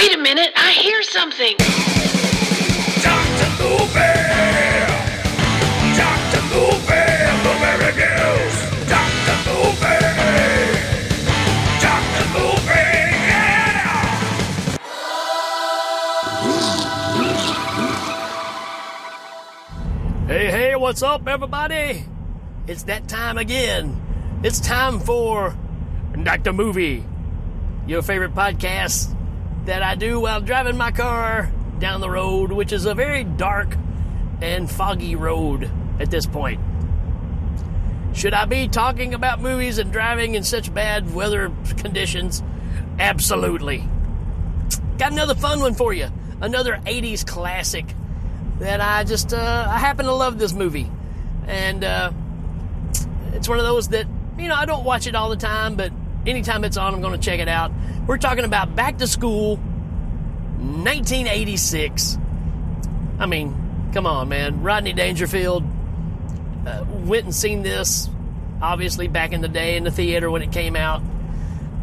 Wait a minute, I hear something. Dr. Movie! Dr. Movie! Movie reviews! Dr. Movie! Dr. Movie! Yeah! Hey, hey, what's up, everybody? It's that time again. It's time for Dr. Movie, your favorite podcast that I do while driving my car down the road, which is a very dark and foggy road at this point. Should I be talking about movies and driving in such bad weather conditions? Absolutely. Got another fun one for you. Another 80s classic that I just uh, I happen to love this movie, and uh, it's one of those that you know I don't watch it all the time, but anytime it's on, I'm going to check it out. We're talking about Back to School, 1986. I mean, come on, man, Rodney Dangerfield uh, went and seen this, obviously back in the day in the theater when it came out.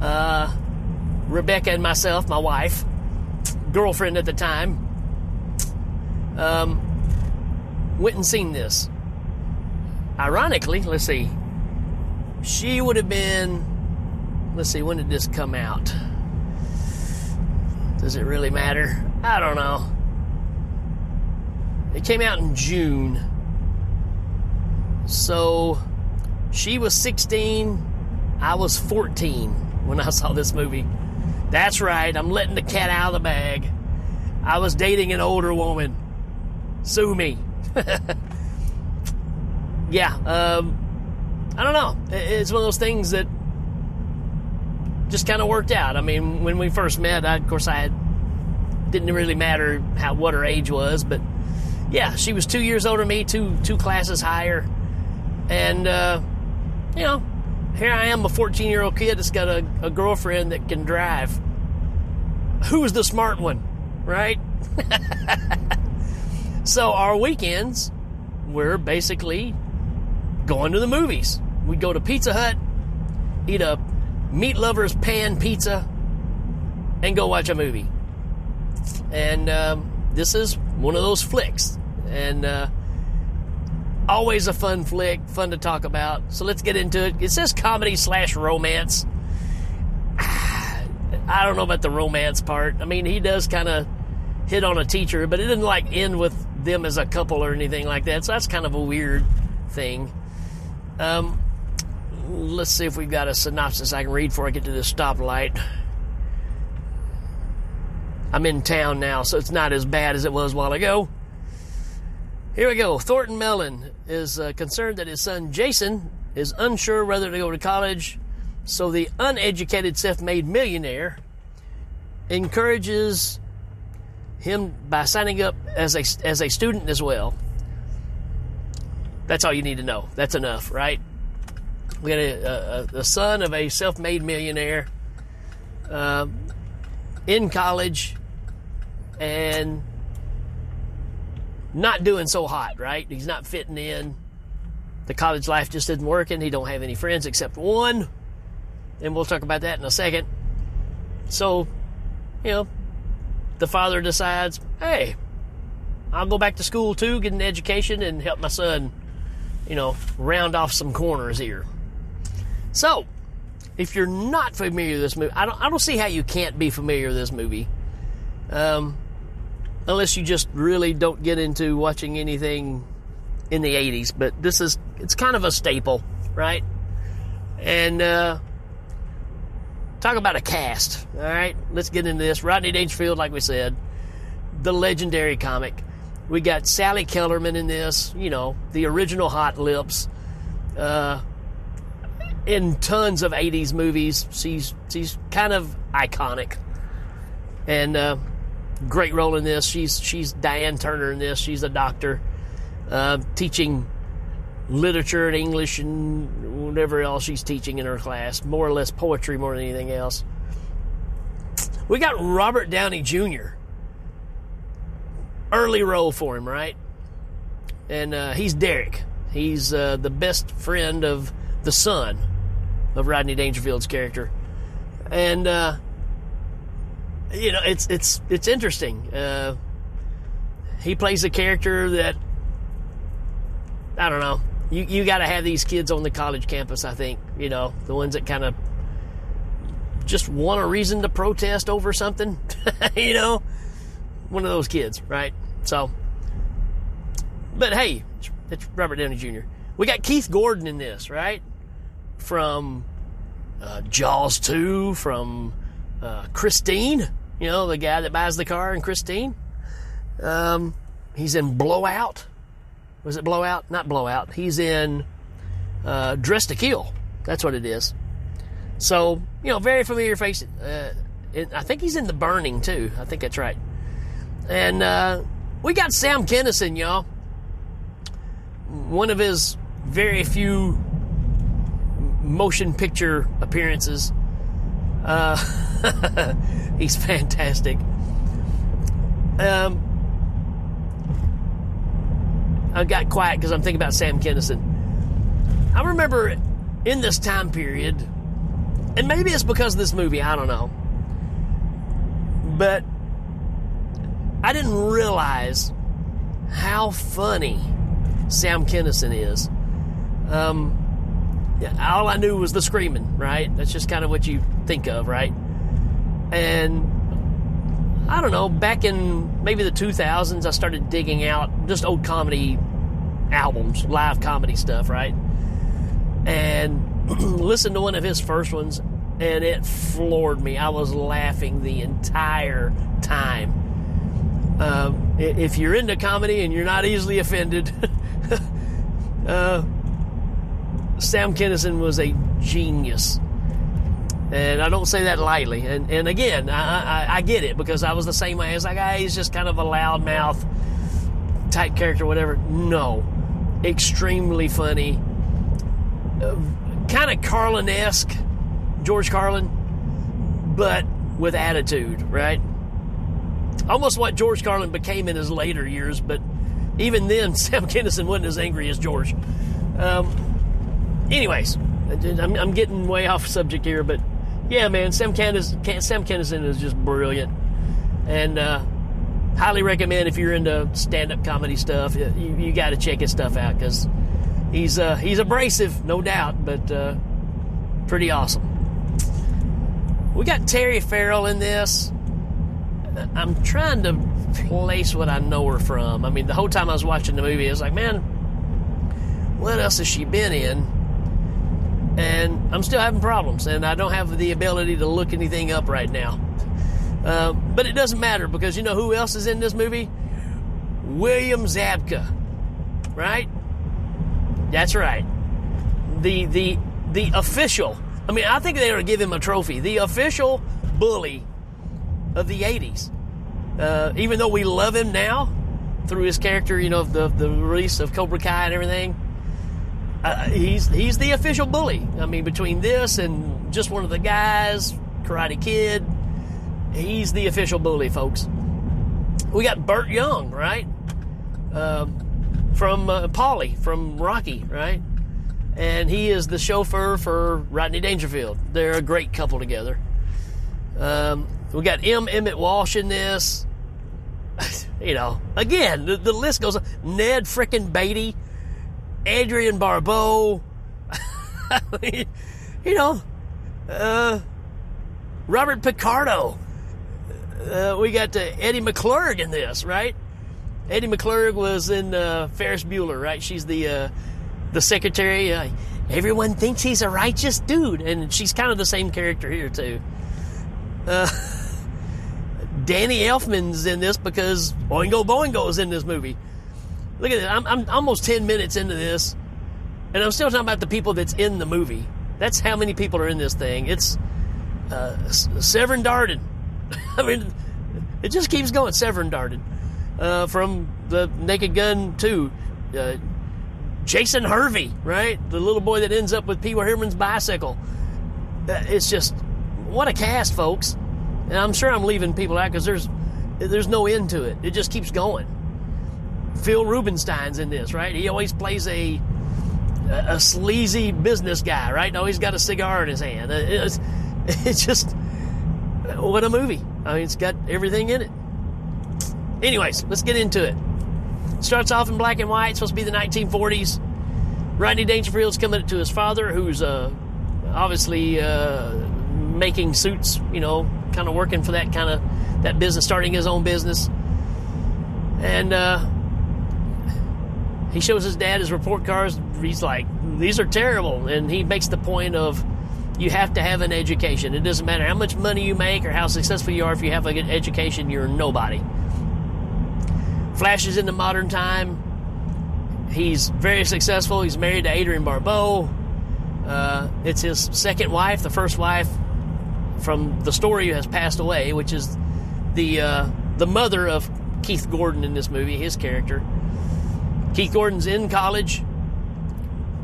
Uh, Rebecca and myself, my wife, girlfriend at the time, um, went and seen this. Ironically, let's see, she would have been, let's see, when did this come out? Does it really matter? I don't know. It came out in June. So she was 16, I was 14 when I saw this movie. That's right, I'm letting the cat out of the bag. I was dating an older woman. Sue me. yeah, um, I don't know. It's one of those things that just kind of worked out. I mean, when we first met, I, of course, I had, didn't really matter how what her age was, but yeah, she was two years older than me, two two classes higher, and uh, you know, here I am, a 14 year old kid that's got a, a girlfriend that can drive. Who's the smart one, right? so our weekends were basically going to the movies. We'd go to Pizza Hut, eat a meat lover's pan pizza, and go watch a movie. And um, this is one of those flicks, and uh, always a fun flick, fun to talk about. So let's get into it. It says comedy slash romance. I don't know about the romance part. I mean, he does kind of hit on a teacher, but it didn't like end with them as a couple or anything like that. So that's kind of a weird thing. Um, let's see if we've got a synopsis I can read before I get to this stoplight. I'm in town now, so it's not as bad as it was a while ago. Here we go. Thornton Mellon is uh, concerned that his son Jason is unsure whether to go to college, so the uneducated self made millionaire encourages him by signing up as a, as a student as well. That's all you need to know. That's enough, right? We got a, a, a son of a self made millionaire uh, in college and not doing so hot, right? He's not fitting in. The college life just isn't working. He don't have any friends except one. And we'll talk about that in a second. So, you know, the father decides, hey, I'll go back to school too, get an education, and help my son, you know, round off some corners here. So, if you're not familiar with this movie, I don't, I don't see how you can't be familiar with this movie. Um, unless you just really don't get into watching anything in the 80s. But this is, it's kind of a staple, right? And, uh, talk about a cast, all right? Let's get into this. Rodney Dangerfield, like we said, the legendary comic. We got Sally Kellerman in this, you know, the original Hot Lips. Uh, in tons of 80s movies. She's she's kind of iconic. And uh, great role in this. She's she's Diane Turner in this. She's a doctor uh, teaching literature and English and whatever else she's teaching in her class. More or less poetry more than anything else. We got Robert Downey Jr. Early role for him, right? And uh, he's Derek. He's uh, the best friend of the son of Rodney Dangerfield's character. And uh, you know, it's it's it's interesting. Uh, he plays a character that I don't know. You you got to have these kids on the college campus. I think you know the ones that kind of just want a reason to protest over something. you know, one of those kids, right? So, but hey, it's, Robert Downey Jr. We got Keith Gordon in this, right? From uh, Jaws 2, from uh, Christine, you know, the guy that buys the car in Christine. Um, he's in Blowout. Was it Blowout? Not Blowout. He's in uh, Dressed to Kill. That's what it is. So, you know, very familiar face. Uh, I think he's in The Burning, too. I think that's right. And uh, we got Sam Kinison, y'all. One of his very few motion picture appearances. Uh, he's fantastic. Um, I got quiet because I'm thinking about Sam Kinison. I remember in this time period, and maybe it's because of this movie, I don't know. But I didn't realize how funny Sam Kinison is. Um, all I knew was the screaming, right? That's just kind of what you think of, right? And I don't know, back in maybe the 2000s, I started digging out just old comedy albums, live comedy stuff, right? And listened to one of his first ones, and it floored me. I was laughing the entire time. Um, if you're into comedy and you're not easily offended, uh, Sam Kinison was a genius. And I don't say that lightly. And and again, I, I, I get it because I was the same way. It's like, ah, he's just kind of a loudmouth type character, whatever. No, extremely funny, uh, kind of Carlin esque, George Carlin, but with attitude, right? Almost what George Carlin became in his later years, but even then, Sam Kinison wasn't as angry as George. Um, anyways, I'm, I'm, getting way off subject here, but yeah, man, Sam Kinison, Sam Kinison is just brilliant, and uh, highly recommend if you're into stand-up comedy stuff, you, you got to check his stuff out because he's uh, he's abrasive, no doubt, but uh, pretty awesome. We got Terry Farrell in this. I'm trying to place what I know her from. I mean, the whole time I was watching the movie, I was like, man, what else has she been in? And I'm still having problems, and I don't have the ability to look anything up right now. Uh, but it doesn't matter because you know who else is in this movie? William Zabka, right? That's right. The the the official. I mean, I think they ought to give him a trophy. The official bully of the '80s. Uh, even though we love him now through his character, you know, the the release of Cobra Kai and everything uh, he's he's the official bully. I mean, between this and just one of the guys, Karate Kid, he's the official bully, folks. We got Burt Young, right? Uh, from uh, Paulie from Rocky, right? And he is the chauffeur for Rodney Dangerfield. They're a great couple together. Um, we got M. Emmett Walsh in this. you know, again, the, the list goes on. Ned frickin' Beatty Adrienne Barbeau, you know, uh, Robert Picardo. Uh, we got uh, Eddie McClurg in this, right? Eddie McClurg was in uh, Ferris Bueller, right? She's the uh, the secretary. Uh, everyone thinks he's a righteous dude, and she's kind of the same character here too. Uh, Danny Elfman's in this because Oingo Boingo is in this movie. Look at this. I'm, I'm almost 10 minutes into this, and I'm still talking about the people that's in the movie. That's how many people are in this thing. It's uh, Severn Darden. I mean, it just keeps going. Severn Darden. Uh, from the Naked Gun 2. Uh, Jason Hervey, right? The little boy that ends up with Pee Wee Herman's bicycle. Uh, it's just, what a cast, folks. And I'm sure I'm leaving people out because there's, there's no end to it. It just keeps going. Phil Rubenstein's in this, right? He always plays a a sleazy business guy, right? Now he's got a cigar in his hand. It's, it's just what a movie. I mean, it's got everything in it. Anyways, let's get into it. Starts off in black and white. Supposed to be the 1940s. Rodney Dangerfield's coming to his father, who's uh, obviously uh, making suits. You know, kind of working for that kind of that business, starting his own business. And uh, he shows his dad his report cards. He's like, "These are terrible," and he makes the point of you have to have an education. It doesn't matter how much money you make or how successful you are. If you have a good education, you're nobody. Flashes into modern time. He's very successful. He's married to Adrienne Barbeau. Uh, it's his second wife. The first wife from the story has passed away, which is the uh, the mother of Keith Gordon in this movie, his character. Keith Gordon's in college,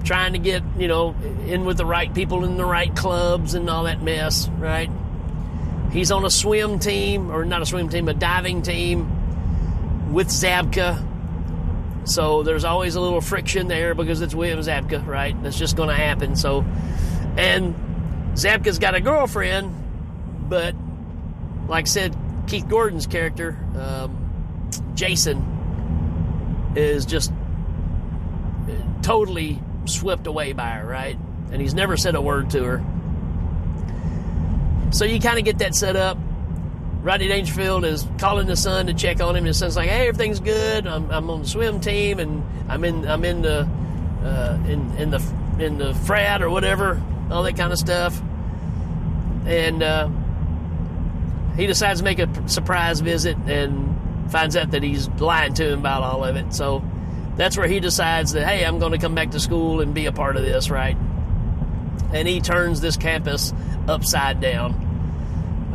trying to get, you know, in with the right people in the right clubs and all that mess, right? He's on a swim team, or not a swim team, a diving team with Zabka. So there's always a little friction there because it's William Zabka, right? That's just going to happen. So, and Zabka's got a girlfriend, but like I said, Keith Gordon's character, um, Jason, is just totally swept away by her, right? And he's never said a word to her. So you kind of get that set up. Rodney Dangerfield is calling the son to check on him. His son's like, "Hey, everything's good. I'm, I'm on the swim team, and I'm in I'm in the uh, in in the in the frat or whatever, all that kind of stuff." And uh, he decides to make a surprise visit and finds out that he's lying to him about all of it. So that's where he decides that, hey, I'm going to come back to school and be a part of this, right? And he turns this campus upside down.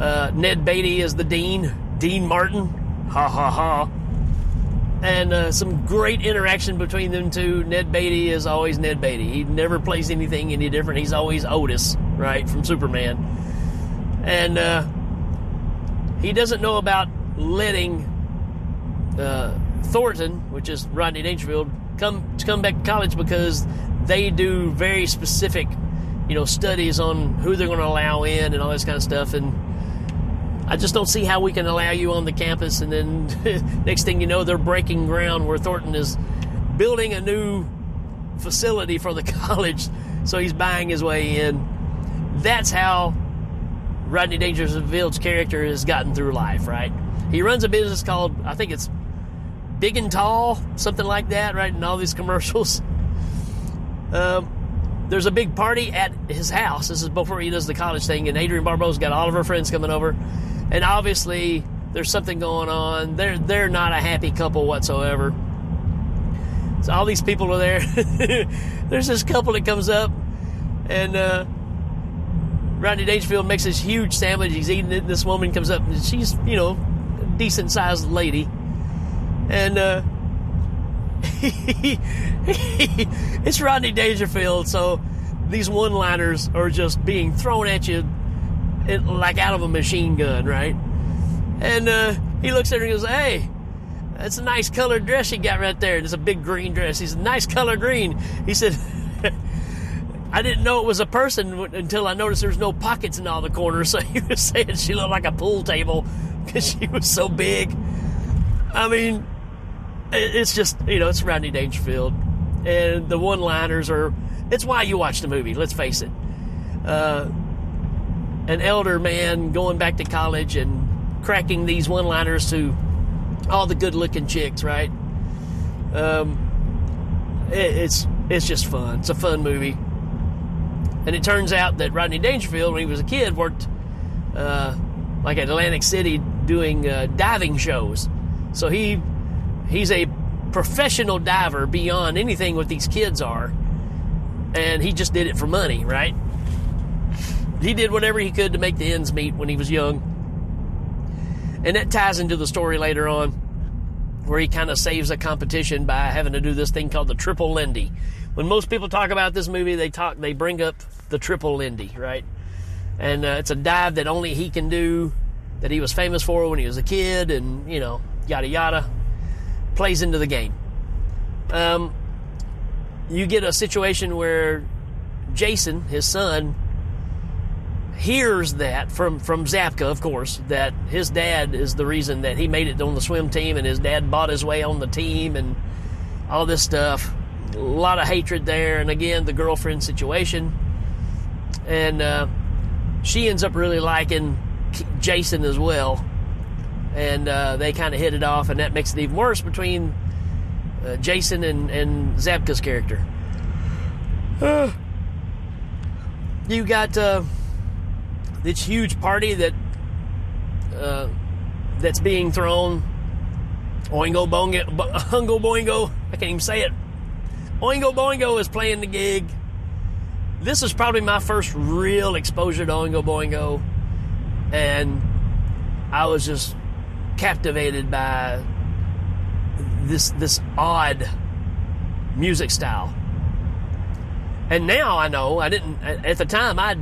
Uh, Ned Beatty is the dean, Dean Martin. Ha ha ha. And uh, some great interaction between them two. Ned Beatty is always Ned Beatty. He never plays anything any different. He's always Otis, right, from Superman. And uh, he doesn't know about letting uh, Thornton, which is Rodney Dangerfield, come to come back to college because they do very specific, you know, studies on who they're going to allow in and all this kind of stuff. And I just don't see how we can allow you on the campus, and then next thing you know, they're breaking ground where Thornton is building a new facility for the college, so he's buying his way in. That's how Rodney Dangerfield's character has gotten through life, right? He runs a business called, I think it's Big and Tall, something like that, right? In all these commercials. Um, there's a big party at his house. This is before he does the college thing, and Adrienne Barbeau's got all of her friends coming over, and obviously there's something going on. They're they're not a happy couple whatsoever. So all these people are there. there's this couple that comes up, and uh, Rodney Dangerfield makes this huge sandwich. He's eating it. And this woman comes up, and she's you know a decent sized lady, and. Uh, it's Rodney Dangerfield, so these one liners are just being thrown at you like out of a machine gun, right? And uh, he looks at her and goes, Hey, that's a nice colored dress you got right there. It's a big green dress. He's a nice color green. He said, I didn't know it was a person until I noticed there was no pockets in all the corners. So he was saying she looked like a pool table because she was so big. I mean, it's just you know it's Rodney Dangerfield, and the one-liners are. It's why you watch the movie. Let's face it. Uh, an elder man going back to college and cracking these one-liners to all the good-looking chicks, right? Um, it, it's it's just fun. It's a fun movie, and it turns out that Rodney Dangerfield, when he was a kid, worked uh, like at Atlantic City doing uh, diving shows. So he he's a professional diver beyond anything what these kids are. And he just did it for money right? He did whatever he could to make the ends meet when he was young. And that ties into the story later on where he kind of saves a competition by having to do this thing called the triple lindy. When most people talk about this movie they talk they bring up the triple lindy right? And uh, it's a dive that only he can do that he was famous for when he was a kid and you know yada yada plays into the game. Um, you get a situation where Jason, his son, hears that from from Zabka, of course, that his dad is the reason that he made it on the swim team, and his dad bought his way on the team, and all this stuff. A lot of hatred there, and again, the girlfriend situation, and uh, she ends up really liking Jason as well, and uh, they kind of hit it off, and that makes it even worse between uh, Jason and and Zabka's character. Uh, you got uh, this huge party that uh, that's being thrown. Oingo Boingo, Hungo Boingo, I can't even say it. Oingo Boingo is playing the gig. This is probably my first real exposure to Oingo Boingo, and I was just captivated by this this odd music style. And now I know. I didn't at the time. I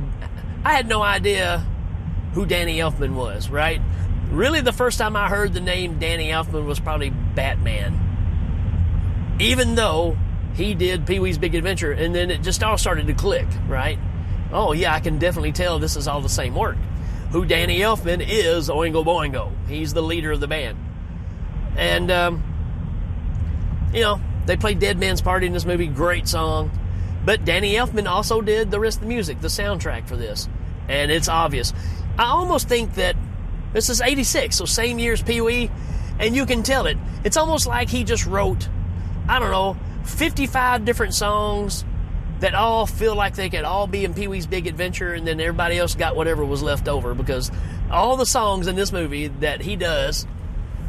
I had no idea who Danny Elfman was. Right? Really, the first time I heard the name Danny Elfman was probably Batman. Even though he did Pee Wee's Big Adventure, and then it just all started to click. Right? Oh yeah, I can definitely tell this is all the same work. Who Danny Elfman is Oingo Boingo. He's the leader of the band. And um, you know, they played Dead Man's Party in this movie. Great song. But Danny Elfman also did the rest of the music, the soundtrack for this. And it's obvious. I almost think that this is 86, so same year as Pee Wee, and you can tell it. It's almost like he just wrote, I don't know, 55 different songs that all feel like they could all be in Pee Wee's Big Adventure, and then everybody else got whatever was left over because all the songs in this movie that he does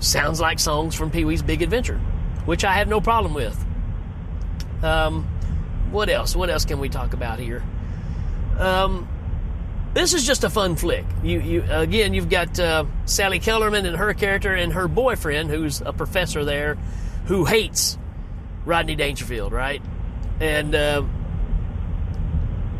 sounds like songs from Pee Wee's Big Adventure, which I have no problem with. Um, what else? What else can we talk about here? Um, this is just a fun flick. You, you again, you've got uh, Sally Kellerman and her character and her boyfriend, who's a professor there, who hates Rodney Dangerfield, right? And uh,